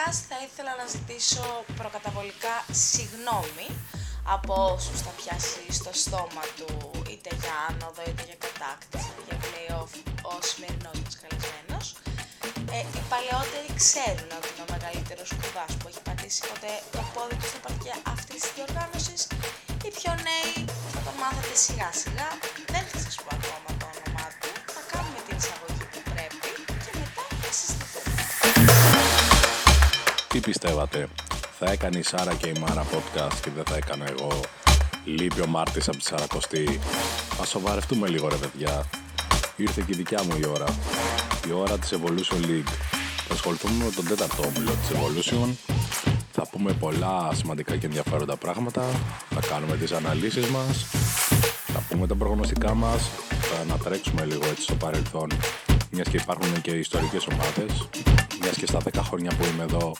Καταρχάς θα ήθελα να ζητήσω προκαταβολικά συγνώμη από όσους θα πιάσει στο στόμα του είτε για άνοδο είτε για κατάκτηση είτε για play-off ο σημερινός μας καλεσμένος. Ε, οι παλαιότεροι ξέρουν ότι είναι ο μεγαλύτερος σπουδάς που έχει πατήσει ποτέ το πόδι του στο παρκέ αυτής της διοργάνωσης. Οι πιο νέοι θα το μάθετε σιγά σιγά, δεν θα σας πω ακόμα Τι πιστεύατε, θα έκανε η Σάρα και η Μάρα podcast και δεν θα έκανα εγώ. Λείπει ο Μάρτης από τη Σαρακοστή. Ας σοβαρευτούμε λίγο ρε παιδιά. Ήρθε και η δικιά μου η ώρα. Η ώρα της Evolution League. Θα ασχοληθούμε με τον τέταρτο όμιλο της Evolution. Θα πούμε πολλά σημαντικά και ενδιαφέροντα πράγματα. Θα κάνουμε τις αναλύσεις μας. Θα πούμε τα προγνωστικά μας. Θα ανατρέξουμε λίγο έτσι στο παρελθόν. Μιας και υπάρχουν και ιστορικές ομάδες. Μιας και στα 10 χρόνια που είμαι εδώ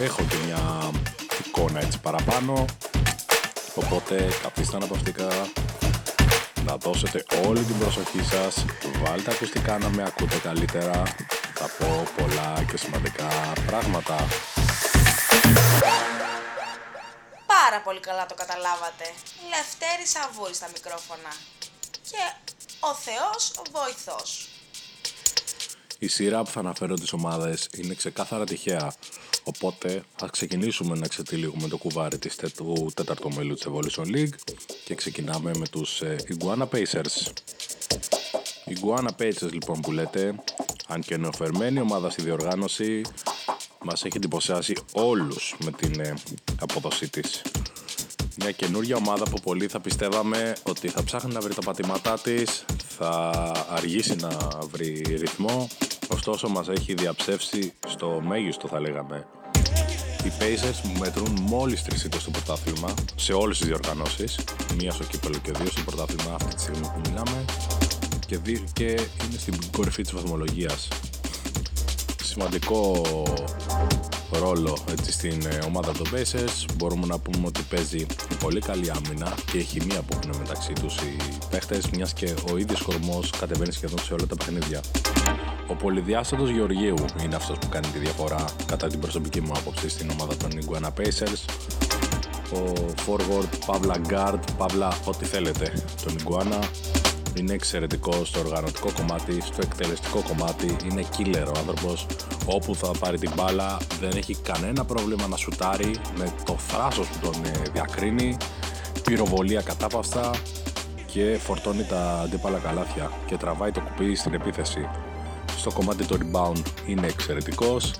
έχω και μια εικόνα έτσι παραπάνω. Οπότε καθίστε αναπαυτικά να δώσετε όλη την προσοχή σας, βάλτε ακουστικά να με ακούτε καλύτερα, θα πω πολλά και σημαντικά πράγματα. Πάρα πολύ καλά το καταλάβατε. Λευτέρη Σαβούρη στα μικρόφωνα. Και ο Θεός βοηθός. Η σειρά που θα αναφέρω τις ομάδες είναι ξεκάθαρα τυχαία, οπότε ας ξεκινήσουμε να ξετυλίγουμε το κουβάρι της τε- του τέταρτου μέλου της Evolution League και ξεκινάμε με τους ε, Iguana Pacers. Η Iguana Pacers λοιπόν που λέτε, αν και νεοφερμένη ομάδα στη διοργάνωση, μας έχει εντυπωσιάσει όλους με την ε, απόδοσή της. Μια καινούργια ομάδα που πολλοί θα πιστεύαμε ότι θα ψάχνει να βρει τα πατήματά της, θα αργήσει να βρει ρυθμό, ωστόσο μας έχει διαψεύσει στο μέγιστο θα λέγαμε. Οι Pacers μου μετρούν μόλις τρεις ήττες στο πρωτάθλημα σε όλες τις διοργανώσεις, μία στο κύπελο και δύο στο πρωτάθλημα αυτή τη στιγμή που μιλάμε και, δι- και είναι στην κορυφή της βαθμολογίας. Σημαντικό ρόλο έτσι, στην ε, ομάδα των Pacers. Μπορούμε να πούμε ότι παίζει πολύ καλή άμυνα και η χημεία που έχουν μεταξύ τους οι παίχτες, μιας και ο ίδιος κορμός κατεβαίνει σχεδόν σε όλα τα παιχνίδια. Ο πολυδιάστατος Γεωργίου είναι αυτός που κάνει τη διαφορά κατά την προσωπική μου άποψη στην ομάδα των Iguana Pacers. Ο forward, παύλα guard, παύλα ό,τι θέλετε. Τον Iguana είναι εξαιρετικό στο οργανωτικό κομμάτι, στο εκτελεστικό κομμάτι, είναι killer ο άνθρωπος. Όπου θα πάρει την μπάλα δεν έχει κανένα πρόβλημα να σουτάρει με το θράσος που τον ε, διακρίνει, πυροβολία κατάπαυστα και φορτώνει τα αντίπαλα καλάθια και τραβάει το κουπί στην επίθεση. Στο κομμάτι του rebound είναι εξαιρετικός,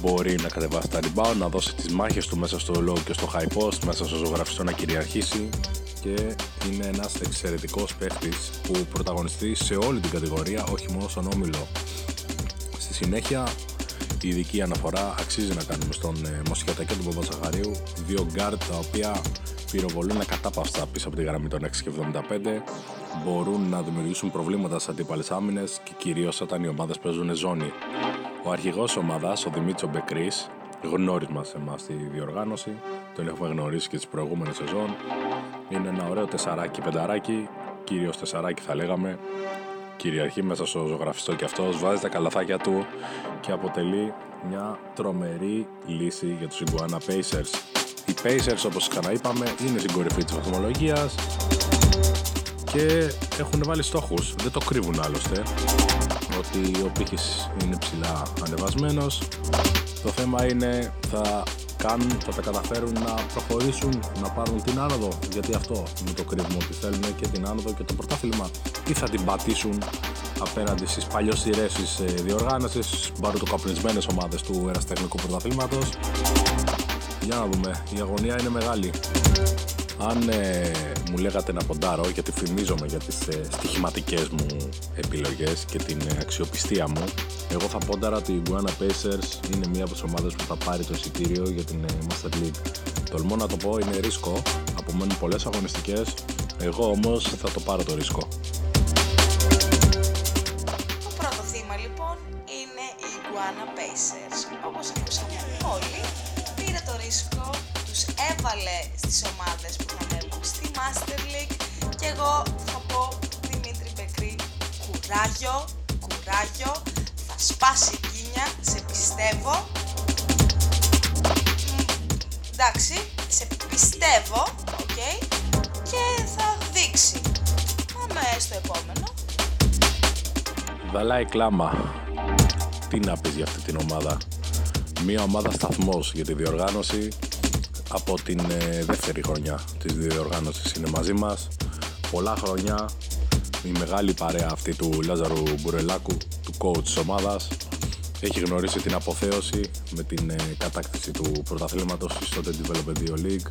μπορεί να κατεβάσει τα rebound, να δώσει τις μάχες του μέσα στο low και στο high post, μέσα στο ζωγραφιστό να κυριαρχήσει. Και είναι ένας εξαιρετικός παίχτης που πρωταγωνιστεί σε όλη την κατηγορία, όχι μόνο στον όμιλο. Στη συνέχεια, η ειδική αναφορά αξίζει να κάνουμε στον ε, Μοσχέτα και τον Παπαζαχαρίου, δύο guard τα οποία πυροβολούν ακατάπαυστα πίσω από τη γραμμή των 6 και 75, μπορούν να δημιουργήσουν προβλήματα σε αντίπαλες άμυνες και κυρίως όταν οι ομάδες παίζουν ζώνη. Ο αρχηγός ομάδας, ο Δημίτσο Μπεκρής, γνώρισμα σε εμάς στη διοργάνωση, τον έχουμε γνωρίσει και τις προηγούμενες σεζόν, είναι ένα ωραίο τεσσαράκι πενταράκι, κυρίως τεσσαράκι θα λέγαμε, κυριαρχεί μέσα στο ζωγραφιστό και αυτός, βάζει τα καλαθάκια του και αποτελεί μια τρομερή λύση για τους Iguana Pacers. Οι Pacers όπως ξαναείπαμε είναι στην κορυφή της βαθμολογίας και έχουν βάλει στόχους, δεν το κρύβουν άλλωστε ότι ο πύχης είναι ψηλά ανεβασμένος. Το θέμα είναι θα κάνουν, θα τα καταφέρουν να προχωρήσουν, να πάρουν την άνοδο; Γιατί αυτό είναι το κρύβουμε ότι θέλουν και την άνοδο και το πρωτάθλημα. Ή θα την πατήσουν απέναντι στις παλιοσυρές της ε, διοργάνωσης, στις μπαρουτοκαπνισμένες ομάδες του εραστεχνικού πρωταθλήματος; Για να δούμε, η αγωνία είναι μεγάλη αν ε, μου λέγατε να ποντάρω, γιατί φημίζομαι για τις ε, στοιχηματικές μου επιλογές και την ε, αξιοπιστία μου, εγώ θα πόνταρα ότι η Iguana Pacers είναι μία από τις ομάδες που θα πάρει το εισιτήριο για την ε, Master League. Τολμώ να το πω, είναι ρίσκο, απομένουν πολλές αγωνιστικές, εγώ όμως θα το πάρω το ρίσκο. Το πρώτο θύμα λοιπόν είναι οι Iguana Pacers. Όπως ακούσαμε όλοι, πήρε το ρίσκο, τους έβαλε εγώ θα πω Δημήτρη Μπεκρή, κουράγιο, κουράγιο, θα σπάσει κίνια, σε πιστεύω. Εντάξει, σε πιστεύω, οκ, και θα δείξει. Πάμε στο επόμενο. Δαλάι Κλάμα. Τι να πεις για αυτή την ομάδα; Μία ομάδα σταθμός για τη διοργάνωση από την ε, δεύτερη χρονιά της διοργάνωσης είναι μαζί μας. Πολλά χρόνια η μεγάλη παρέα αυτή του Λάζαρου Μπουρελάκου, του coach της ομάδας, έχει γνωρίσει την αποθέωση με την ε, κατάκτηση του πρωταθλήματος στο Development 2 League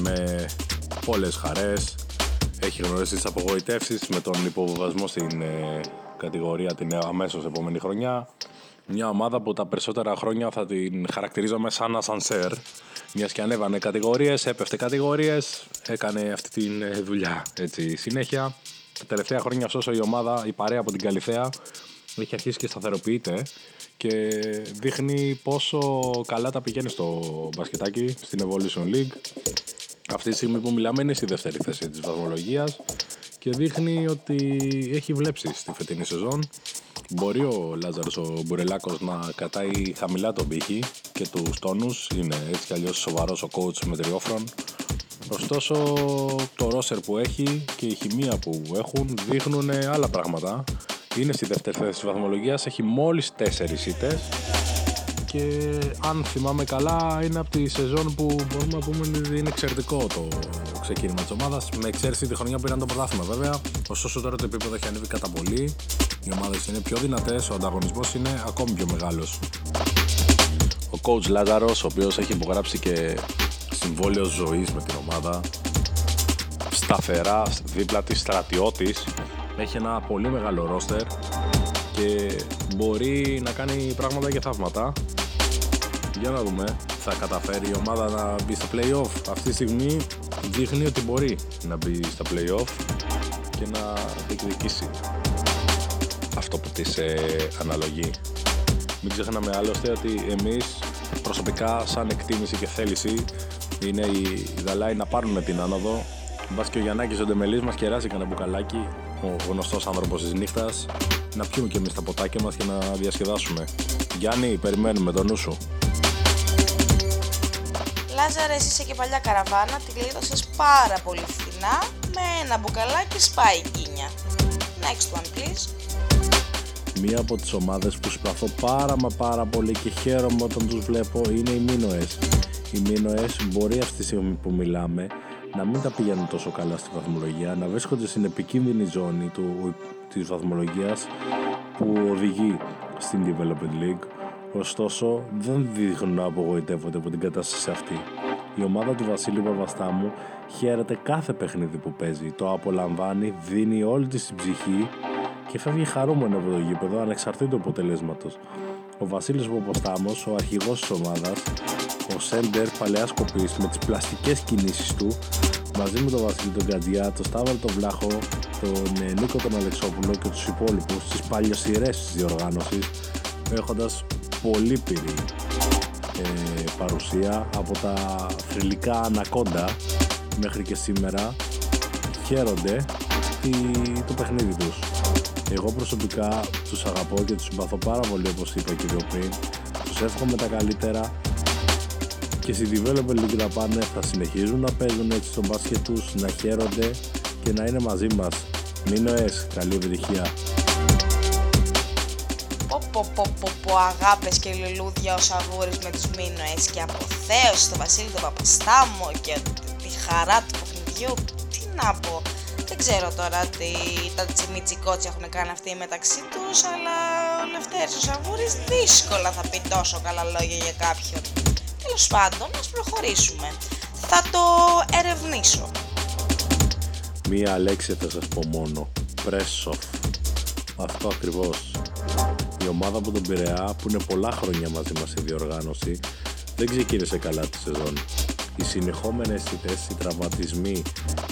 με πολλές χαρές. Έχει γνωρίσει τις απογοητεύσεις με τον υποβασμό στην ε, κατηγορία την αμέσως επόμενη χρονιά. Μια ομάδα που τα περισσότερα χρόνια θα την χαρακτηρίζαμε σαν ασανσέρ. Μιας και ανέβανε κατηγορίες, έπεφτε κατηγορίες, έκανε αυτή τη ε, δουλειά έτσι, συνέχεια. Τα τελευταία χρόνια, ωστόσο, η ομάδα, η παρέα από την Καλυθέα, έχει αρχίσει και σταθεροποιείται και δείχνει πόσο καλά τα πηγαίνει στο μπασκετάκι στην Evolution League. Αυτή τη στιγμή που μιλάμε είναι στη δεύτερη θέση της βαθμολογίας και δείχνει ότι έχει βλέψει στη φετινή σεζόν. Μπορεί ο Λάζαρος ο Μπουρελάκος να κατάει χαμηλά τον πύχη και τους τόνους, είναι έτσι κι αλλιώς σοβαρός ο coach με τριόφρον. Ωστόσο το ρόσερ που έχει και η χημεία που έχουν δείχνουν άλλα πράγματα. Είναι στη δεύτερη θέση της βαθμολογίας, έχει μόλις 4 ήττες και αν θυμάμαι καλά είναι από τη σεζόν που μπορούμε να πούμε ότι είναι εξαιρετικό το ξεκίνημα της ομάδας. Με εξαίρεση τη χρονιά που πήραν το πρωτάθλημα βέβαια. Ωστόσο τώρα το επίπεδο έχει ανέβει κατά πολύ. Οι ομάδες είναι πιο δυνατές, ο ανταγωνισμός είναι ακόμη πιο μεγάλος. Ο coach Λάζαρος ο οποίος έχει υπογράψει και συμβόλαιο ζωής με την ομάδα σταθερά δίπλα της στρατιώτης έχει ένα πολύ μεγάλο ρόστερ και μπορεί να κάνει πράγματα και θαύματα για να δούμε. Θα καταφέρει η ομάδα να μπει στα play-off. Αυτή τη στιγμή δείχνει ότι μπορεί να μπει στα play-off και να διεκδικήσει αυτό που της ε, αναλογεί. Μην ξεχνάμε άλλωστε ότι εμείς προσωπικά σαν εκτίμηση και θέληση είναι η Δαλάη να πάρουν την άνοδο. Μπας και ο Γιαννάκης ο Ντεμελής μας κεράσει κανένα μπουκαλάκι, ο γνωστός άνθρωπος της νύχτας, να πιούμε και εμείς τα ποτάκια μας και να διασκεδάσουμε. Γιάννη, περιμένουμε το νου σου. Λάζαρε, εσύ είσαι και παλιά καραβάνα, την κλείδωσες πάρα πολύ φθηνά με ένα μπουκαλάκι σπάει κίνια. Next one please. Μία από τις ομάδες που συμπαθώ πάρα μα πάρα πολύ και χαίρομαι όταν τους βλέπω είναι οι Μίνοες. Οι Μίνοες μπορεί αυτή τη στιγμή που μιλάμε να μην τα πηγαίνουν τόσο καλά στη βαθμολογία, να βρίσκονται στην επικίνδυνη ζώνη του, της βαθμολογίας που οδηγεί στην Development League Ωστόσο, δεν δείχνουν να απογοητεύονται από την κατάσταση αυτή. Η ομάδα του Βασίλη Παπαστάμου χαίρεται κάθε παιχνίδι που παίζει, το απολαμβάνει, δίνει όλη της την ψυχή και φεύγει χαρούμενο από το γήπεδο ανεξαρτήτου αποτελέσματος. Ο Βασίλης Παπαστάμος, ο αρχηγός της ομάδας, ο Σέντερ παλαιάς κοπής με τις πλαστικές κινήσεις του, μαζί με τον Βασίλη τον Κατζιά, τον Σταύρο τον Βλάχο, τον ε, Νίκο τον Αλεξόπουλο και τους υπόλοιπους στις παλιοσυρές της διοργάνωσης, έχοντας πολύ πυρή ε, παρουσία από τα θρηλυκά ανακόντα μέχρι και σήμερα χαίρονται τη, το παιχνίδι τους. Εγώ προσωπικά τους αγαπώ και τους συμπαθώ πάρα πολύ όπως είπα και πιο πριν. Τους εύχομαι τα καλύτερα και στη Developer League να πάνε θα συνεχίζουν να παίζουν έτσι στον μπάσκετ τους, να χαίρονται και να είναι μαζί μας. Μείνω καλή επιτυχία πω πω πω πω αγάπες και λουλούδια ο Σαβούρης με τους Μίνοες και αποθέωση στο Βασίλη τον Παπαστάμο και τη χαρά του παιχνιδιού, τι να πω. Δεν ξέρω τώρα τι τα τσιμιτσικότσια έχουν κάνει αυτοί μεταξύ τους, αλλά ο Λευτέρης ο Σαβούρης δύσκολα θα πει τόσο καλά λόγια για κάποιον. Τέλος πάντων, ας προχωρήσουμε. Θα το ερευνήσω. Μία λέξη θα σας πω μόνο. Πρέσοφ. Αυτό ακριβώς. Η ομάδα από τον Πειραιά που είναι πολλά χρόνια μαζί μας στη διοργάνωση δεν ξεκίνησε καλά τη σεζόν. Οι συνεχόμενες ήττες, οι τραυματισμοί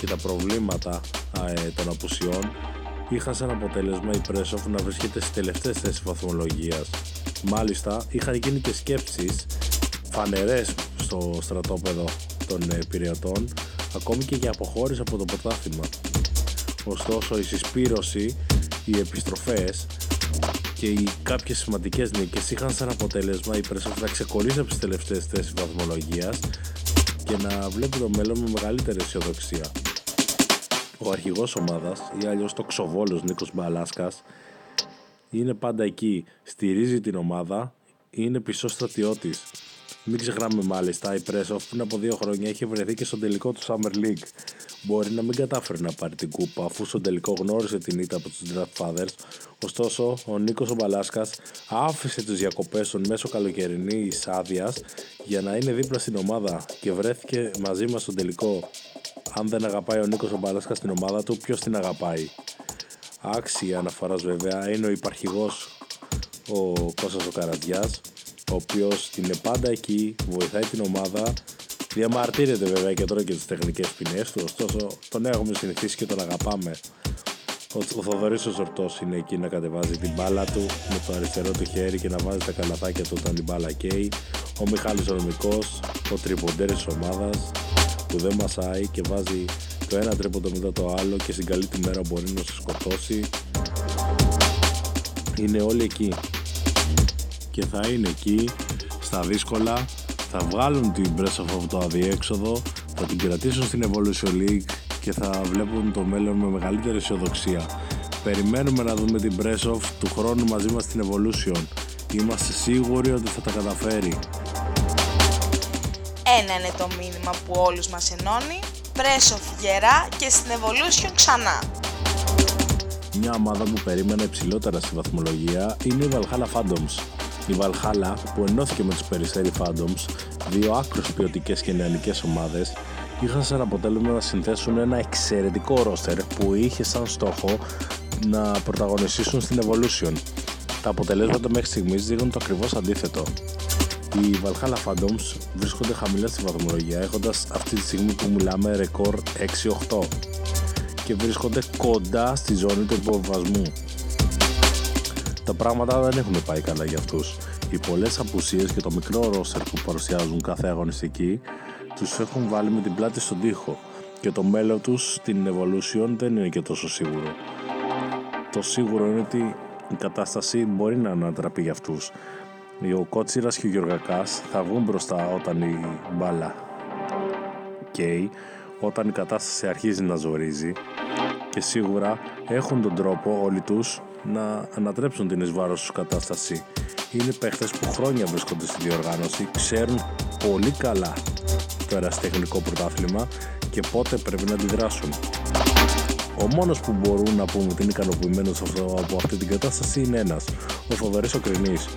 και τα προβλήματα ε, των απουσιών είχαν σαν αποτέλεσμα η Πρέσοφ να βρίσκεται στις τελευταίες θέσεις βαθμολογίας. Μάλιστα είχαν γίνει και σκέψεις φανερές στο στρατόπεδο των ε, Πειριατών ακόμη και για αποχώρηση από το πρωτάθλημα. Ωστόσο η συσπήρωση, οι επιστροφές και οι κάποιες σημαντικές νίκες είχαν σαν αποτέλεσμα η Πρέσοφ να ξεκολλήσει από τις τελευταίες θέσεις βαθμολογίας και να βλέπει το μέλλον με μεγαλύτερη αισιοδοξία. Ο αρχηγός ομάδας, ή αλλιώς το ξοβόλος Νίκος Μπαλάσκας, είναι πάντα εκεί, στηρίζει την ομάδα, είναι πισό στρατιώτης. Μην ξεχνάμε μάλιστα, η Πρέσοφ πριν από δύο χρόνια είχε βρεθεί και στο τελικό του Summer League. Μπορεί να μην κατάφερε να πάρει την κούπα αφού στο τελικό γνώρισε την ήττα από τους Draft Fathers. Ωστόσο, ο Νίκος Ομπαλάσκας άφησε τι διακοπές των μέσω καλοκαιρινή άδειας για να είναι δίπλα στην ομάδα και βρέθηκε μαζί μας στο τελικό. Αν δεν αγαπάει ο Νίκος Ομπαλάσκας στην ομάδα του, ποιος την αγαπάει; Άξια αναφοράς βέβαια είναι ο υπαρχηγός ο Κώστας ο Καρατιάς ο οποίος είναι πάντα εκεί, βοηθάει την ομάδα διαμαρτύρεται βέβαια και τώρα και τις τεχνικές ποινές του ωστόσο τον έχουμε συνηθίσει και τον αγαπάμε. Ο, ο Θοδωρής ο Ζορτός είναι εκεί να κατεβάζει την μπάλα του με το αριστερό του χέρι και να βάζει τα καλαθάκια του όταν την μπάλα καίει. Ο Μιχάλης ο Νομικός, ο τριποντέρης της ομάδας που δεν μασάει και βάζει το ένα τρίποντο μετά το άλλο και στην καλή τη μέρα μπορεί να σε σκοτώσει. Είναι όλοι εκεί και θα είναι εκεί στα δύσκολα. Θα βγάλουν την Breath από το αδιέξοδο θα την κρατήσουν στην Evolution League και θα βλέπουν το μέλλον με μεγαλύτερη αισιοδοξία. Περιμένουμε να δούμε την Breath του χρόνου μαζί μας στην Evolution. Είμαστε σίγουροι ότι θα τα καταφέρει. Ένα είναι το μήνυμα που όλους μας ενώνει. Πρέσοφ γερά και στην Evolution ξανά. Μια ομάδα που περίμενε υψηλότερα στη βαθμολογία είναι η Valhalla Phantoms. Η Valhalla που ενώθηκε με τους Περιστέρι Phantoms, δύο άκρως ποιοτικές και νεανικές ομάδες, είχαν σαν αποτέλεσμα να συνθέσουν ένα εξαιρετικό ρόστερ που είχε σαν στόχο να πρωταγωνιστήσουν στην Evolution. Τα αποτελέσματα μέχρι στιγμής δείχνουν το ακριβώς αντίθετο. Οι Valhalla Phantoms βρίσκονται χαμηλά στη βαθμολογία έχοντας αυτή τη στιγμή που μιλάμε ρεκόρ 6-8 και βρίσκονται κοντά στη ζώνη του υποβασμού. Τα πράγματα δεν έχουν πάει καλά για αυτούς. Οι πολλές απουσίες και το μικρό ρόστερ που παρουσιάζουν κάθε αγωνιστική τους έχουν βάλει με την πλάτη στον τοίχο και το μέλλον τους στην Evolution δεν είναι και τόσο σίγουρο. Το σίγουρο είναι ότι η κατάσταση μπορεί να ανατραπεί για αυτούς ο Κότσιρας και ο Γιωργακάς θα βγουν μπροστά όταν η μπάλα καίει, όταν η κατάσταση αρχίζει να ζορίζει και σίγουρα έχουν τον τρόπο όλοι τους να ανατρέψουν την εισβάρος τους κατάσταση. Είναι παίχτες που χρόνια βρίσκονται στη διοργάνωση, ξέρουν πολύ καλά το εραστεχνικό πρωτάθλημα και πότε πρέπει να αντιδράσουν. Ο μόνος που μπορούν να πούμε ότι είναι ικανοποιημένος από αυτή την κατάσταση είναι ένας, ο Θοδωρής ο Κρινής,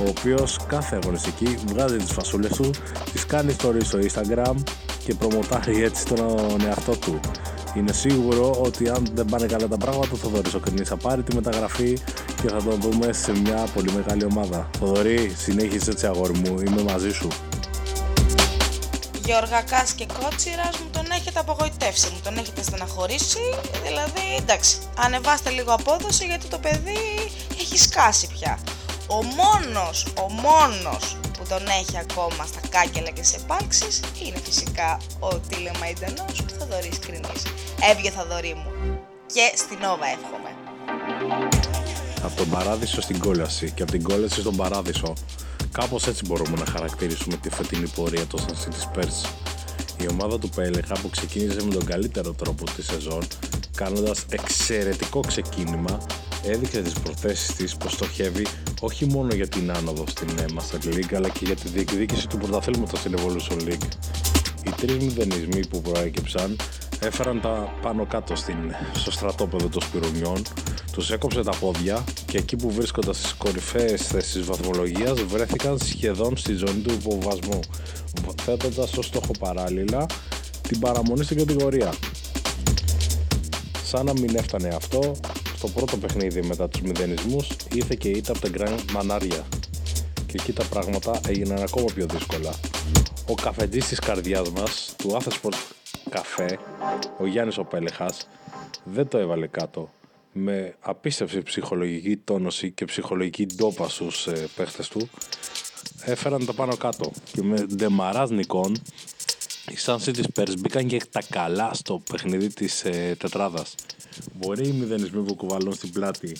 ο οποίος κάθε αγωνιστική βγάζει τις φασούλες του, τις κάνει stories στο Instagram και προμοτάρει έτσι τον εαυτό του. Είναι σίγουρο ότι αν δεν πάνε καλά τα πράγματα, ο Θοδωρής ο Κρινής θα πάρει τη μεταγραφή και θα τον δούμε σε μια πολύ μεγάλη ομάδα. Θοδωρή, συνέχισε έτσι αγόρι μου, είμαι μαζί σου. Γεωργακάς και Κότσιρας μου τον έχετε απογοητεύσει, μου τον έχετε στεναχωρήσει, δηλαδή εντάξει, ανεβάστε λίγο απόδοση γιατί το παιδί έχει σκάσει πια. Ο μόνος, ο μόνος που τον έχει ακόμα στα κάκελα και σε επάλξεις είναι φυσικά ο τηλεμαϊντανός Θοδωρής Κρινής. Έβγε Θοδωρή μου και στην Όβα εύχομαι. Από τον παράδεισο στην κόλαση και από την κόλαση στον παράδεισο. Κάπως έτσι μπορούμε να χαρακτηρίσουμε τη φετινή πορεία των San City Spurs. Η ομάδα του Πέλεχα που ξεκίνησε με τον καλύτερο τρόπο τη σεζόν, κάνοντας εξαιρετικό ξεκίνημα έδειξε τις προθέσεις της πως στοχεύει όχι μόνο για την άνοδο στην ε, Master League αλλά και για τη διεκδίκηση του πρωταθλήματος στην Evolution League. Οι τρεις μηδενισμοί που προέκυψαν έφεραν τα πάνω κάτω στην, στο στρατόπεδο των Σπυρουνιών, τους έκοψε τα πόδια και εκεί που βρίσκονταν στις κορυφαίες θέσεις βαθμολογίας βρέθηκαν σχεδόν στη ζώνη του υποβασμού, θέτοντας ως στόχο παράλληλα την παραμονή στην κατηγορία. Σαν να μην έφτανε αυτό, στο πρώτο παιχνίδι μετά τους μηδενισμούς ήρθε και ήττα από τα Grand Μανάρια και εκεί τα πράγματα έγιναν ακόμα πιο δύσκολα. Ο καφετής της καρδιάς μας, του Athens Καφέ, ο Γιάννης ο Πέλεχας, δεν το έβαλε κάτω. Με απίστευτη ψυχολογική τόνωση και ψυχολογική ντόπα στους ε, παίχτες του έφεραν τα πάνω κάτω. Και με ντεμαράς νικών οι Sun City Spurs μπήκαν και τα καλά στο παιχνίδι της ε, τετράδας Μπορεί οι μηδενισμοί που κουβαλούν στην πλάτη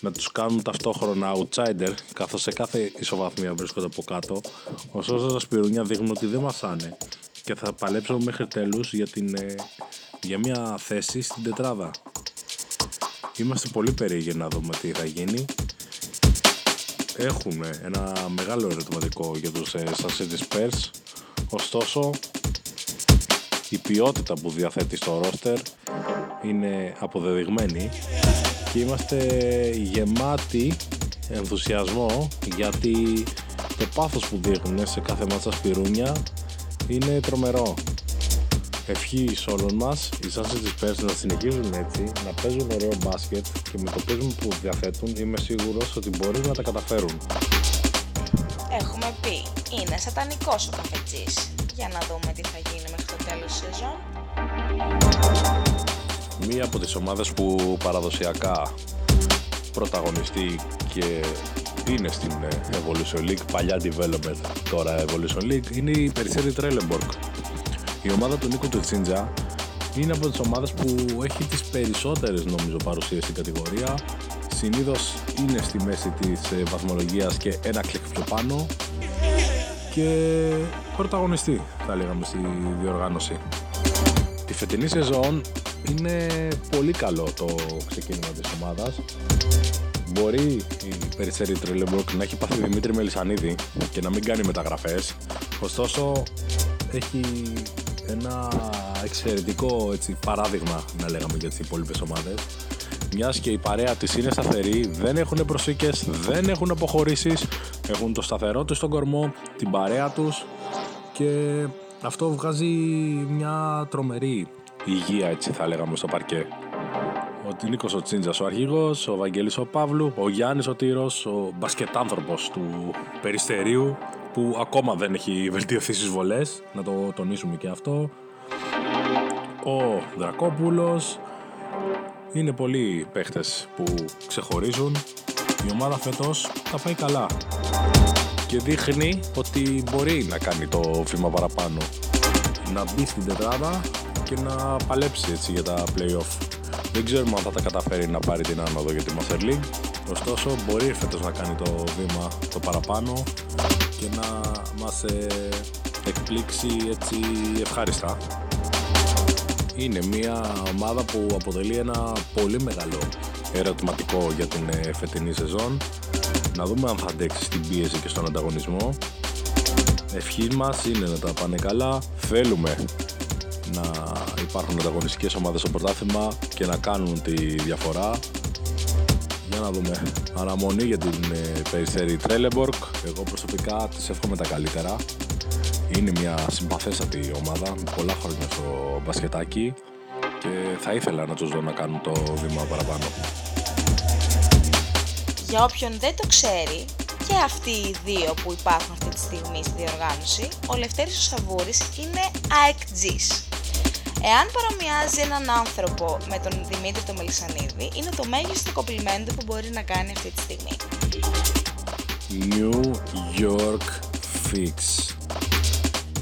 να τους κάνουν ταυτόχρονα outsider, καθώς σε κάθε ισοβαθμία βρίσκονται από κάτω, ωστόσο τα σπυρούνια δείχνουν ότι δεν μασάνε και θα παλέψουν μέχρι τέλους για, την, ε, για μια θέση στην τετράδα. Είμαστε πολύ περίεργοι να δούμε τι θα γίνει. Έχουμε ένα μεγάλο ερωτηματικό για τους ε, City Spurs, ωστόσο η ποιότητα που διαθέτει στο roster είναι αποδεδειγμένη και είμαστε γεμάτοι ενθουσιασμό γιατί το πάθος που δείχνουν σε κάθε μάτσα σπυρούνια είναι τρομερό. Ευχή όλων μας, οι Sunset Spurs να συνεχίζουν έτσι, να παίζουν ωραίο μπάσκετ και με το πείσμα που διαθέτουν είμαι σίγουρος ότι μπορείς να τα καταφέρουν. Έχουμε πει, είναι σατανικός ο καφετζής. Για να δούμε τι θα γίνει μέχρι το τέλος της σεζόν. Μία από τις ομάδες που παραδοσιακά πρωταγωνιστεί και είναι στην Evolution League, παλιά Development, τώρα Evolution League, είναι η Περισέρη Τρέλεμπορκ. Η ομάδα του Νίκο Τουτσίντζα είναι από τις ομάδες που έχει τις περισσότερες νομίζω παρουσίες στην κατηγορία. Συνήθως είναι στη μέση της ε, βαθμολογίας και ένα κλικ πιο πάνω και πρωταγωνιστή θα λέγαμε στη διοργάνωση. Τη φετινή σεζόν είναι πολύ καλό το ξεκίνημα της ομάδας. Μπορεί η Περισέρη Τρελεμπρόκ να έχει πάθει Δημήτρη Μελισανίδη και να μην κάνει μεταγραφές. Ωστόσο έχει ένα εξαιρετικό έτσι, παράδειγμα να λέγαμε για τις υπόλοιπες ομάδες μιας και η παρέα της είναι σταθερή, δεν έχουν προσήκες, δεν έχουν αποχωρήσεις, έχουν το σταθερό τους στον κορμό, την παρέα τους και αυτό βγάζει μια τρομερή υγεία έτσι θα λέγαμε στο παρκέ. Ο Νίκος ο Τσίντζας ο αρχηγός, ο Βαγγέλης ο Παύλου, ο Γιάννης ο Τύρος, ο μπασκετάνθρωπος του Περιστερίου που ακόμα δεν έχει βελτιωθεί στις βολές, να το τονίσουμε και αυτό. Ο Δρακόπουλος, είναι πολλοί παίχτες που ξεχωρίζουν. Η ομάδα φέτος τα πάει καλά και δείχνει ότι μπορεί να κάνει το βήμα παραπάνω. Να μπει στην τετράδα και να παλέψει έτσι για τα play-off. Δεν ξέρουμε αν θα τα καταφέρει να πάρει την άνοδο για τη Master League. Ωστόσο μπορεί φέτος να κάνει το βήμα το παραπάνω και να μας ε, εκπλήξει έτσι ευχάριστα είναι μια ομάδα που αποτελεί ένα πολύ μεγάλο ερωτηματικό για την ε, φετινή σεζόν. Να δούμε αν θα αντέξει στην πίεση και στον ανταγωνισμό. Ευχή μας είναι να τα πάνε καλά. Θέλουμε να υπάρχουν ανταγωνιστικές ομάδες στο πρωτάθλημα και να κάνουν τη διαφορά. Για να δούμε. Αναμονή για την ε, περιστέρη Τρέλεμπορκ. Εγώ προσωπικά της εύχομαι τα καλύτερα. Είναι μια συμπαθέστατη ομάδα με πολλά χρόνια στο μπασκετάκι και θα ήθελα να τους δω να κάνουν το βήμα παραπάνω. Για όποιον δεν το ξέρει, και αυτοί οι δύο που υπάρχουν αυτή τη στιγμή στη διοργάνωση, ο Λευτέρης ο Σαβούρης είναι AEKG's. Εάν παρομοιάζει έναν άνθρωπο με τον Δημήτρη το Μελισανίδη, είναι το μέγιστο κοπλιμέντο που μπορεί να κάνει αυτή τη στιγμή. New York Fix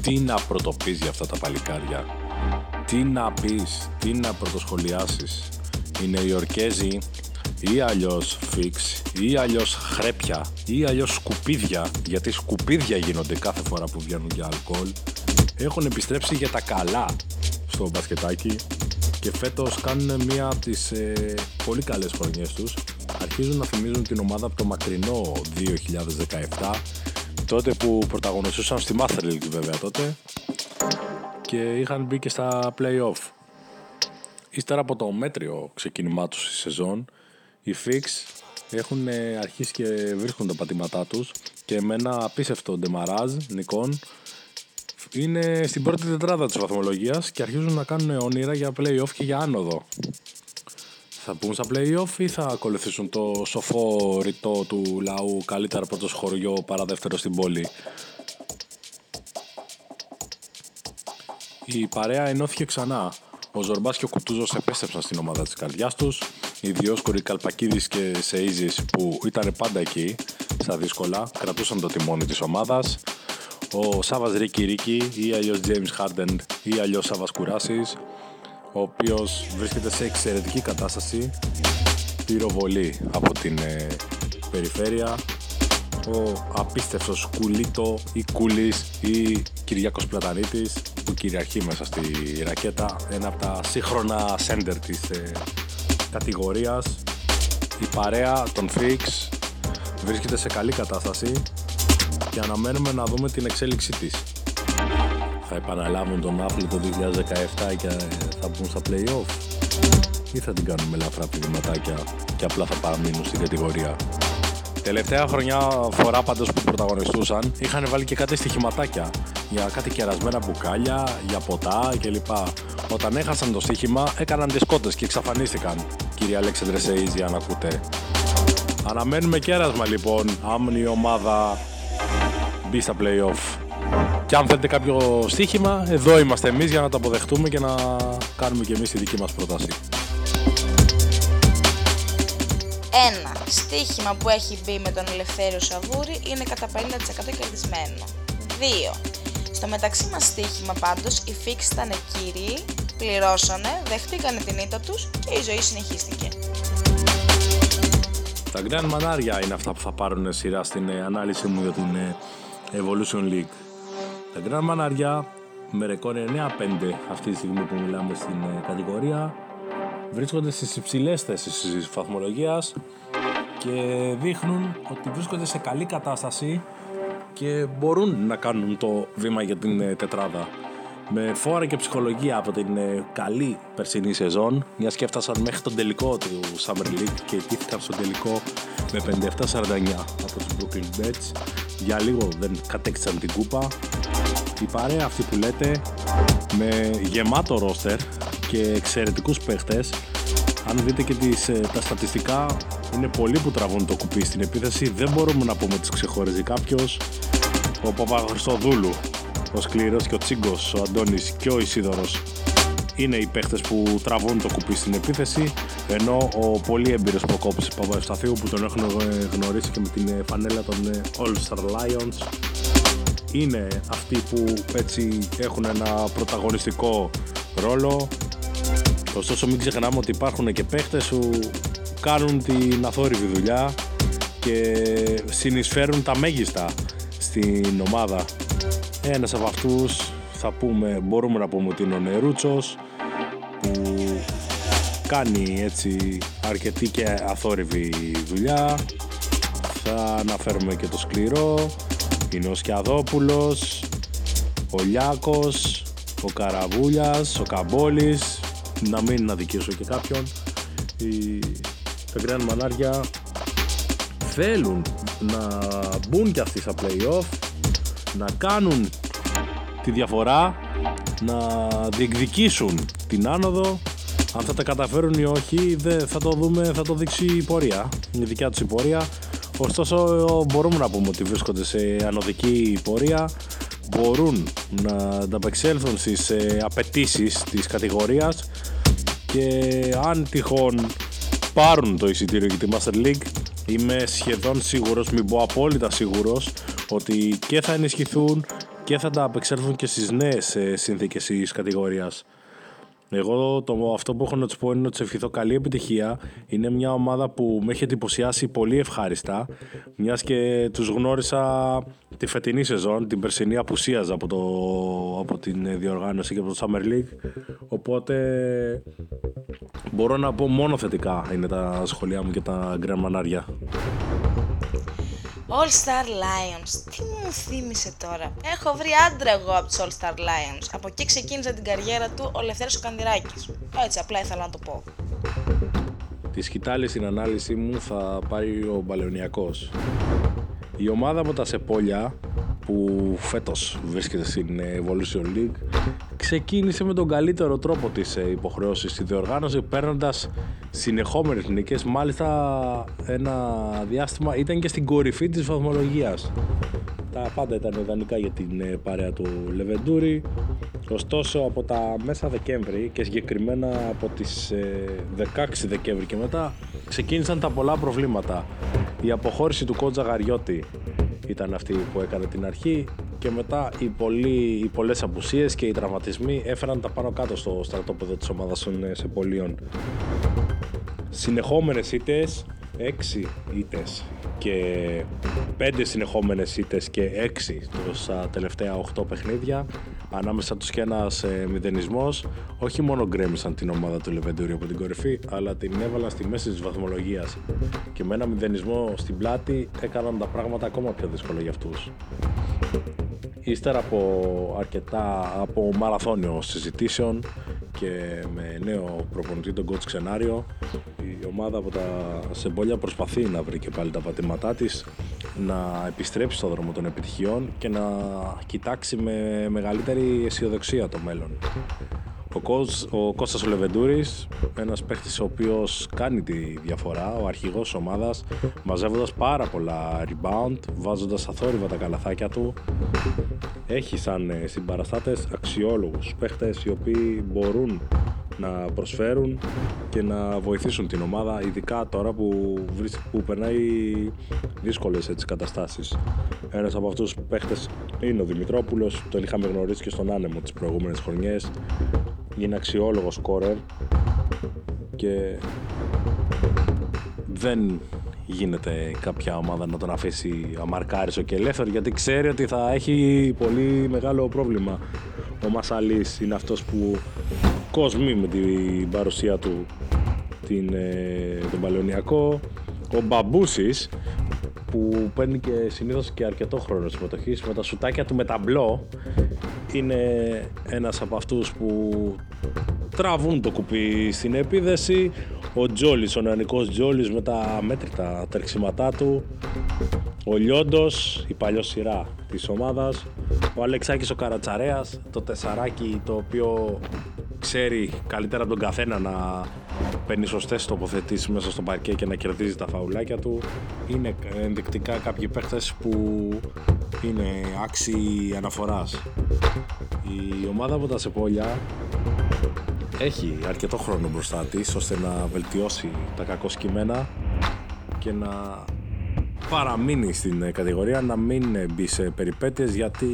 τι να πρωτοπείς για αυτά τα παλικάρια; Τι να πεις, τι να πρωτοσχολιάσεις; Οι Νεοϊορκέζοι ή αλλιώς φίξ ή αλλιώς χρέπια ή αλλιώς σκουπίδια γιατί σκουπίδια γίνονται κάθε φορά που βγαίνουν για αλκοόλ έχουν επιστρέψει για τα καλά στο μπασκετάκι και φέτος κάνουν μία από τις ε, πολύ καλές χρονιές τους αρχίζουν να θυμίζουν την ομάδα από το μακρινό 2017 τότε που πρωταγωνιστούσαν στη Master League βέβαια τότε και είχαν μπει και στα play-off. Ύστερα από το μέτριο ξεκίνημά τους στη σεζόν, οι Fix έχουν αρχίσει και βρίσκουν τα πατήματά τους και με ένα απίστευτο ντεμαράζ νικών είναι στην πρώτη τετράδα της βαθμολογίας και αρχίζουν να κάνουν όνειρα για play-off και για άνοδο θα μπουν στα play-off ή θα ακολουθήσουν το σοφό ρητό του λαού καλύτερα πρώτος χωριό παρά δεύτερο στην πόλη; Η παρέα ενώθηκε ξανά. Ο Ζορμπάς και ο Κουτούζος επέστρεψαν στην ομάδα της καρδιάς τους. Οι Διόσκοροι Καλπακίδης και Σεΐζης που ήταν πάντα εκεί, στα δύσκολα, κρατούσαν το τιμόνι της ομάδας. Ο Σάβας Ρίκη Ρίκη ή αλλιώς James Harden ή αλλιώς Σάβας Κουράσης ο οποίος βρίσκεται σε εξαιρετική κατάσταση. Πυροβολή από την ε, περιφέρεια. Ο απίστευτος Κουλίτο ή Κούλης ή Κυριάκος Πλατανίτης που κυριαρχεί μέσα στη ρακέτα. Ένα από τα σύγχρονα σέντερ της ε, κατηγορίας. Η παρέα των Fix βρίσκεται σε καλή κατάσταση. Και αναμένουμε να δούμε την εξέλιξή της θα επαναλάβουν τον άθλητο το 2017 και θα μπουν στα play-off; Ή θα την κάνουμε ελαφρά πηγηματάκια και απλά θα παραμείνουν στην κατηγορία; Τελευταία χρονιά φορά πάντως που πρωταγωνιστούσαν είχαν βάλει και κάτι στοιχηματάκια για κάτι κερασμένα μπουκάλια, για ποτά κλπ. Όταν έχασαν το στοίχημα έκαναν δισκότες και εξαφανίστηκαν. Κύριε Αλέξανδρε Σεΐζη αν ακούτε. Αναμένουμε κέρασμα λοιπόν, άμνη η ομάδα μπει στα play-off. Και αν θέλετε κάποιο στοίχημα, εδώ είμαστε εμείς για να το αποδεχτούμε και να κάνουμε και εμείς τη δική μας πρόταση. Ένα στοίχημα που έχει μπει με τον Ελευθέριο Σαβούρη είναι κατά 50% κερδισμένο. 2. Στο μεταξύ μας στοίχημα πάντως οι Fix ήταν κύριοι, πληρώσανε, δεχτήκανε την ήττα τους και η ζωή συνεχίστηκε. Τα Grand Μανάρια είναι αυτά που θα πάρουν σειρά στην ε, ανάλυση μου για την ε, Evolution League. Τα Grand Μανάρια με ρεκόρ 9-5 αυτή τη στιγμή που μιλάμε στην ε, κατηγορία βρίσκονται στις υψηλές θέσεις της βαθμολογίας και δείχνουν ότι βρίσκονται σε καλή κατάσταση και μπορούν να κάνουν το βήμα για την ε, τετράδα. Με φόρα και ψυχολογία από την ε, καλή περσινή σεζόν, μια και έφτασαν μέχρι τον τελικό του Summer League και ιτήθηκαν στο τελικό με 57-49 από τους Brooklyn Bets. Για λίγο δεν κατέκτησαν την κούπα. Η παρέα αυτή που λέτε με γεμάτο ρόστερ και εξαιρετικούς παίχτες. Αν δείτε και τις, ε, τα στατιστικά είναι πολλοί που τραβούν το κουπί στην επίθεση. Δεν μπορούμε να πούμε ότι ξεχωρίζει κάποιος. ο Παπαγριστοδούλου ο Σκληρός και ο Τσίγκος ο Αντώνης και ο Ισίδωρος είναι οι παίχτες που τραβούν το κουπί στην επίθεση ενώ ο πολύ έμπειρος Προκόπης Παπαευσταθίου που τον έχουν γνωρίσει και με την ε, φανέλα των ε, All Star Lions είναι αυτοί που έτσι έχουν ένα πρωταγωνιστικό ρόλο Ωστόσο μην ξεχνάμε ότι υπάρχουν και παίχτες που κάνουν την αθόρυβη δουλειά και συνεισφέρουν τα μέγιστα στην ομάδα. Ένας από αυτούς θα πούμε, μπορούμε να πούμε ότι είναι ο Νερούτσος που κάνει έτσι αρκετή και αθόρυβη δουλειά. Θα αναφέρουμε και το σκληρό, είναι ο Σκιαδόπουλος, ο Λιάκος, ο Καραβούλιας, ο Καμπόλης, να μην αδικήσω και κάποιον. Οι, τα Grand Μανάρια θέλουν να μπουν και αυτοί στα play-off να κάνουν τη διαφορά να διεκδικήσουν την άνοδο. Αν θα τα καταφέρουν ή όχι θα το δούμε, θα το δείξει η πορεία. Η δικιά τους η πορεία ωστόσο μπορούμε να πούμε ότι βρίσκονται σε ανωδική πορεία μπορούν να ανταπεξέλθουν στις ε, απαιτήσεις της κατηγορίας και αν τυχόν πάρουν το εισιτήριο για τη Master League είμαι σχεδόν σίγουρος, μην πω απόλυτα σίγουρος ότι και θα ενισχυθούν και θα τα απεξέλθουν και στις νέες ε, συνθήκες της κατηγορίας. Εγώ το, αυτό που έχω να τους πω είναι ότι σε ευχηθώ καλή επιτυχία. Είναι μια ομάδα που με έχει εντυπωσιάσει πολύ ευχάριστα. Μιας και τους γνώρισα τη φετινή σεζόν, την περσινή απουσίαζα από, το, από την διοργάνωση και από το Summer League. Οπότε μπορώ να πω μόνο θετικά είναι τα σχολεία μου και τα γκρεμανάρια. All Star Lions. Τι μου θύμισε τώρα; Έχω βρει άντρα εγώ από τους All Star Lions. Από εκεί ξεκίνησε την καριέρα του ο Λευθέρος Κανδυράκης. Έτσι απλά ήθελα να το πω. Τη σκητάλη στην ανάλυση μου θα πάει ο Μπαλαιονιακός. Η ομάδα από τα Σεπόλια που φέτος βρίσκεται στην Evolution League ξεκίνησε με τον καλύτερο τρόπο της ε, υποχρεώσης στη διοργάνωση παίρνοντας συνεχόμενες νίκες μάλιστα ένα διάστημα ήταν και στην κορυφή της βαθμολογίας. Τα πάντα ήταν ιδανικά για την ε, παρέα του Λεβεντούρη. Ωστόσο από τα μέσα Δεκέμβρη και συγκεκριμένα από τις 16 ε, Δεκέμβρη και μετά ξεκίνησαν τα πολλά προβλήματα. Η αποχώρηση του Κότζα Γαριώτη ήταν αυτή που έκανε την αρχή και μετά οι, πολλοί, οι πολλές απουσίες και οι τραυματισμοί έφεραν τα πάνω κάτω στο στρατόπεδο της ομάδας των ε, Σεπολίων. Συνεχόμενες ήττες, 6 ήττες και 5 συνεχόμενες ήττες και 6 στα τελευταία 8 παιχνίδια ανάμεσα τους και ένας ε, μηδενισμός όχι μόνο γκρέμισαν την ομάδα του Λεβεντούρη από την κορυφή αλλά την έβαλαν στη μέση της βαθμολογίας και με ένα μηδενισμό στην πλάτη έκαναν τα πράγματα ακόμα πιο δύσκολα για αυτούς. Ύστερα από αρκετά από μαραθώνιο συζητήσεων και με νέο προπονητή τον coach Ξενάριο η ομάδα από τα Σεμπόλια προσπαθεί να βρει και πάλι τα πατήματά της να επιστρέψει στο δρόμο των επιτυχιών και να κοιτάξει με μεγαλύτερη αισιοδοξία το μέλλον. Ο, Κώσ, ο Κώστας ο Λεβεντούρης, ένας παίχτης ο οποίος κάνει τη διαφορά, ο αρχηγός της ομάδας, μαζεύοντας πάρα πολλά rebound, βάζοντας αθόρυβα τα καλαθάκια του. Έχει σαν ε, συμπαραστάτες αξιόλογους παίχτες οι οποίοι μπορούν να προσφέρουν και να βοηθήσουν την ομάδα, ειδικά τώρα που, που περνάει δύσκολες έτσι, καταστάσεις. Ένας από αυτούς τους παίχτες είναι ο Δημητρόπουλος, τον είχαμε γνωρίσει και στον άνεμο τις προηγούμενες χρονιές είναι αξιόλογος σκόρερ και δεν γίνεται κάποια ομάδα να τον αφήσει αμαρκάριστο και ελεύθερο γιατί ξέρει ότι θα έχει πολύ μεγάλο πρόβλημα. Ο Μασαλής είναι αυτός που κόσμει με την παρουσία του την, ε, τον Παλαιονιακό. Ο Μπαμπούσης που παίρνει και συνήθως και αρκετό χρόνο συμμετοχής με τα σουτάκια του με ταμπλό είναι ένας από αυτούς που τραβούν το κουπί στην επίδεση ο Τζόλης, ο νεανικός Τζόλης με τα μέτρητα τρεξίματά του. Ο Λιόντος, η παλιό σειρά της ομάδας. Ο Αλεξάκης ο Καρατσαρέας. Το τεσσαράκι το οποίο ξέρει καλύτερα από τον καθένα να παίρνει σωστές τοποθετήσεις μέσα στο παρκέ και να κερδίζει τα φαουλάκια του. Είναι ενδεικτικά κάποιοι παίχτε που είναι άξιοι αναφοράς. Η ομάδα από τα Σεπόλια έχει αρκετό χρόνο μπροστά της ώστε να βελτιώσει τα κακό σκημένα και να παραμείνει στην κατηγορία, να μην μπει σε περιπέτειες γιατί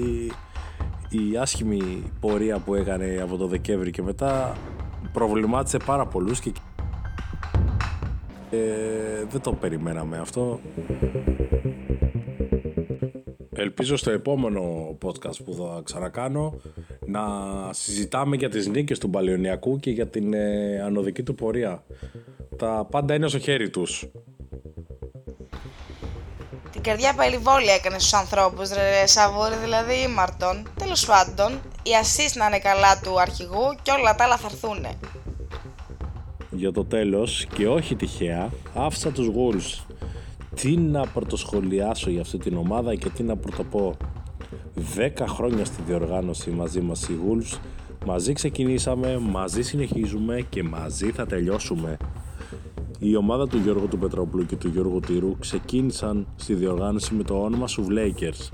η άσχημη πορεία που έκανε από το Δεκέμβρη και μετά προβλημάτισε πάρα πολλούς και ε, δεν το περιμέναμε αυτό. Ελπίζω στο επόμενο podcast που θα ξανακάνω να συζητάμε για τις νίκες του Παλαιονιακού και για την ε, ανωδική του πορεία. Τα πάντα είναι στο χέρι τους. Την καρδιά περιβόλια έκανε στους ανθρώπους, ρε Σαβούρη, δηλαδή ήμαρτον. Τέλος πάντων, η ασίστ να είναι καλά του αρχηγού και όλα τα άλλα θα έρθουνε. Για το τέλος, και όχι τυχαία, άφησα τους Wolves. Τι να πρωτοσχολιάσω για αυτή την ομάδα και τι να πρωτοπώ. Δέκα χρόνια στη διοργάνωση μαζί μας οι Wolves, μαζί ξεκινήσαμε, μαζί συνεχίζουμε και μαζί θα τελειώσουμε. Η ομάδα του Γιώργου του Πετρόπουλου και του Γιώργου Τυρού ξεκίνησαν στη διοργάνωση με το όνομα Σουβλέικερς.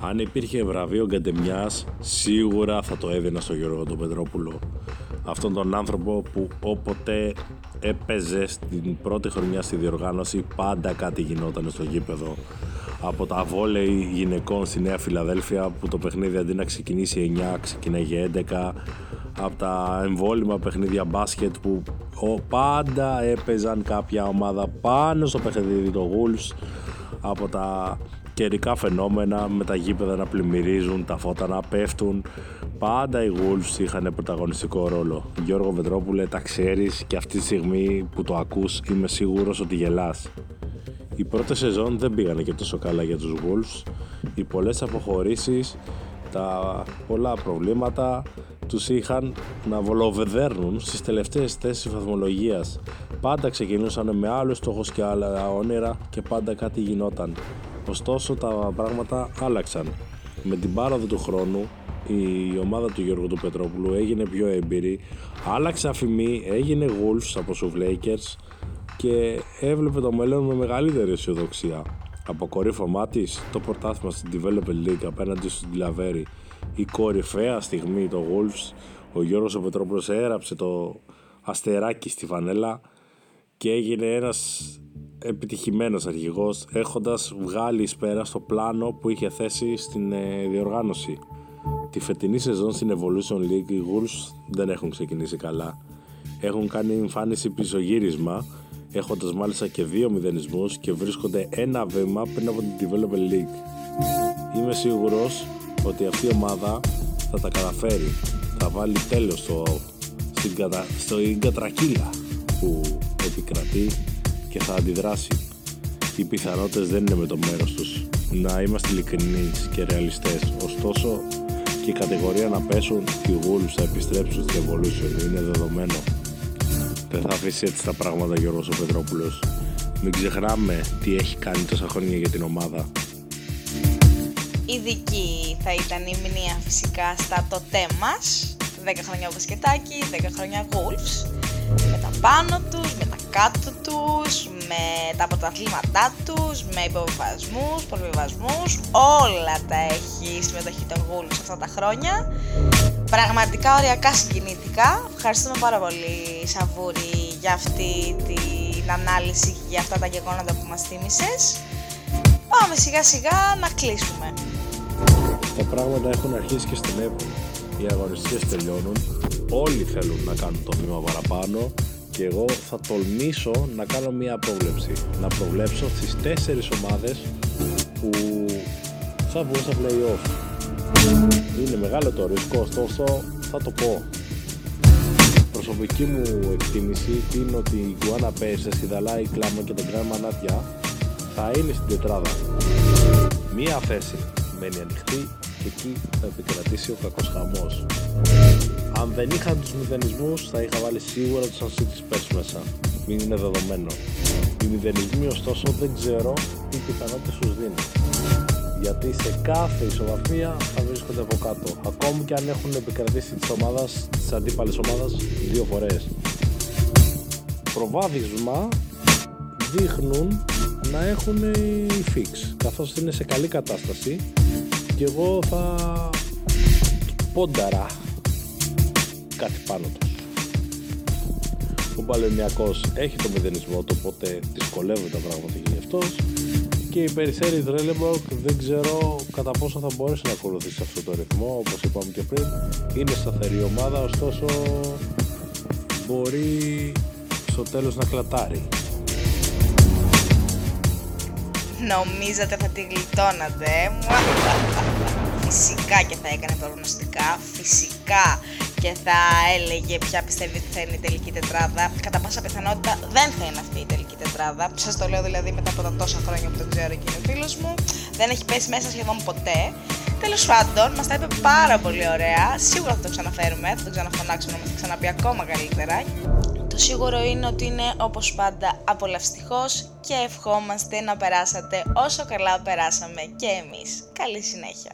Αν υπήρχε βραβείο γκαντεμιάς, σίγουρα θα το έδινα στο Γιώργο του Πετρόπουλο. Αυτόν τον άνθρωπο που όποτε έπαιζε στην πρώτη χρονιά στη διοργάνωση πάντα κάτι γινόταν στο γήπεδο. Από τα βόλεϊ γυναικών στη Νέα Φιλαδέλφια που το παιχνίδι αντί να ξεκινήσει 9 ξεκινάει 11 από τα εμβόλυμα παιχνίδια μπάσκετ που πάντα έπαιζαν κάποια ομάδα πάνω στο παιχνίδι το Wolves από τα καιρικά φαινόμενα με τα γήπεδα να πλημμυρίζουν, τα φώτα να πέφτουν πάντα οι Wolves είχαν πρωταγωνιστικό ρόλο Γιώργο Βετρόπουλε τα ξέρεις και αυτή τη στιγμή που το ακούς είμαι σίγουρος ότι γελάς η πρώτη σεζόν δεν πήγανε και τόσο καλά για τους Wolves οι πολλές αποχωρήσεις τα πολλά προβλήματα τους είχαν να βολοβεδέρνουν στις τελευταίες θέσεις βαθμολογίας. Πάντα ξεκινούσαν με άλλους στόχους και άλλα όνειρα και πάντα κάτι γινόταν. Ωστόσο τα πράγματα άλλαξαν. Με την πάροδο του χρόνου η ομάδα του Γιώργου του Πετρόπουλου έγινε πιο έμπειρη, άλλαξε αφημί, έγινε Wolves από τους Lakers και έβλεπε το μέλλον με μεγαλύτερη αισιοδοξία. Αποκορύφωμά της το πρωτάθλημα στην Developer League απέναντι στον Τιλαβέρη η κορυφαία στιγμή το Wolves ο Γιώργος ο Πετρόπουλος έγραψε το αστεράκι στη φανέλα και έγινε ένας επιτυχημένος αρχηγός έχοντας βγάλει εις πέρα στο πλάνο που είχε θέσει στην ε, διοργάνωση. Τη φετινή σεζόν στην Evolution League οι Wolves δεν έχουν ξεκινήσει καλά. έχουν κάνει εμφάνιση πισωγύρισμα έχοντας μάλιστα και δύο μηδενισμούς και βρίσκονται ένα βήμα πριν από την Developer League. Είμαι σίγουρος ότι αυτή η ομάδα θα τα καταφέρει. Θα βάλει τέλος στο, στην, κατα, στο κατρακύλα που επικρατεί και θα αντιδράσει. Οι πιθανότητες δεν είναι με το μέρος τους. Να είμαστε ειλικρινείς και ρεαλιστές. Ωστόσο, και η κατηγορία να πέσουν οι Wolves θα επιστρέψουν στη Evolution. Είναι δεδομένο. Δεν θα αφήσει έτσι τα πράγματα Γιώργος ο Πετρόπουλος. Μην ξεχνάμε τι έχει κάνει τόσα χρόνια για την ομάδα. Ειδική θα ήταν η μνήμα φυσικά στα τοτέ μας. 10 χρόνια μπασκετάκι, 10 χρόνια Wolves. Με τα πάνω τους, με τα κάτω τους, με τα πρωταθλήματά τους, με υποβιβασμούς, προβιβασμούς, όλα τα έχει η συμμετοχή των Wolves αυτά τα χρόνια. Πραγματικά οριακά συγκινήθηκα. Ευχαριστούμε πάρα πολύ Σαβούρη για αυτή την ανάλυση για αυτά τα γεγονότα που μας θύμισες. Πάμε σιγά σιγά να κλείσουμε. Τα πράγματα έχουν αρχίσει και στην Εύη. Οι αγωνιστικές τελειώνουν. Όλοι θέλουν να κάνουν το βήμα παραπάνω και εγώ θα τολμήσω να κάνω μια πρόβλεψη. Να προβλέψω στις τέσσερις ομάδες που θα βγουν στα play-off. Είναι μεγάλο το ρίσκο, ωστόσο θα το πω. Προσωπική μου εκτίμηση είναι ότι η Γκουάνα Πέσες, η Δαλάη Κλάμα και τον Γκράν Μανάτια θα είναι στην τετράδα. Μία θέση μένει ανοιχτή και εκεί θα επικρατήσει ο κακός χαμός. Αν δεν είχαν τους μηδενισμούς θα είχα βάλει σίγουρα τους City Spurs μέσα. Μην είναι δεδομένο. Οι μηδενισμοί ωστόσο δεν ξέρω τι πιθανότητες τους δίνει. Γιατί σε κάθε ισοβαθμία θα βρίσκονται από κάτω. Ακόμη και αν έχουν επικρατήσει της ομάδας, της αντίπαλης ομάδας δύο φορές. Προβάδισμα δείχνουν να έχουν οι fix καθώς είναι σε καλή κατάσταση και εγώ θα πόνταρα κάτι πάνω τους. Ο Παλαιμιακός έχει το μηδενισμό του, οπότε δυσκολεύονται τα πράγματα για αυτός και η Περισσέρη Δρέλεμπορκ δεν ξέρω κατά πόσο θα μπορέσει να ακολουθήσει αυτό το ρυθμό, όπως είπαμε και πριν. Είναι σταθερή ομάδα, ωστόσο μπορεί στο τέλος να κλατάρει. Νομίζατε θα τη γλιτώνατε, ε; Φυσικά και θα έκανε προγνωστικά, φυσικά και θα έλεγε ποια πιστεύει ότι θα είναι η τελική τετράδα. Κατά πάσα πιθανότητα δεν θα είναι αυτή η τελική τετράδα. Σας το λέω δηλαδή μετά από τα τόσα χρόνια που τον ξέρω και είναι φίλος μου. Δεν έχει πέσει μέσα σχεδόν ποτέ. Τέλος πάντων, μας τα είπε πάρα πολύ ωραία. Σίγουρα θα το ξαναφέρουμε, θα το ξαναφωνάξουμε να μα το ξαναπεί ακόμα καλύτερα. Το σίγουρο είναι ότι είναι όπως πάντα απολαυστικός και ευχόμαστε να περάσατε όσο καλά περάσαμε και εμείς. Καλή συνέχεια!